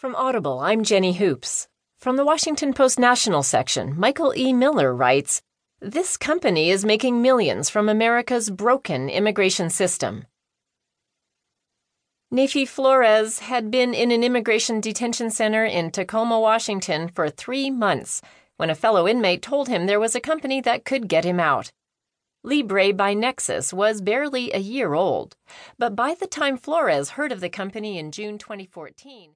From Audible, I'm Jenny Hoops. From the Washington Post National section, Michael E. Miller writes This company is making millions from America's broken immigration system. Nafi Flores had been in an immigration detention center in Tacoma, Washington for three months when a fellow inmate told him there was a company that could get him out. Libre by Nexus was barely a year old, but by the time Flores heard of the company in June 2014,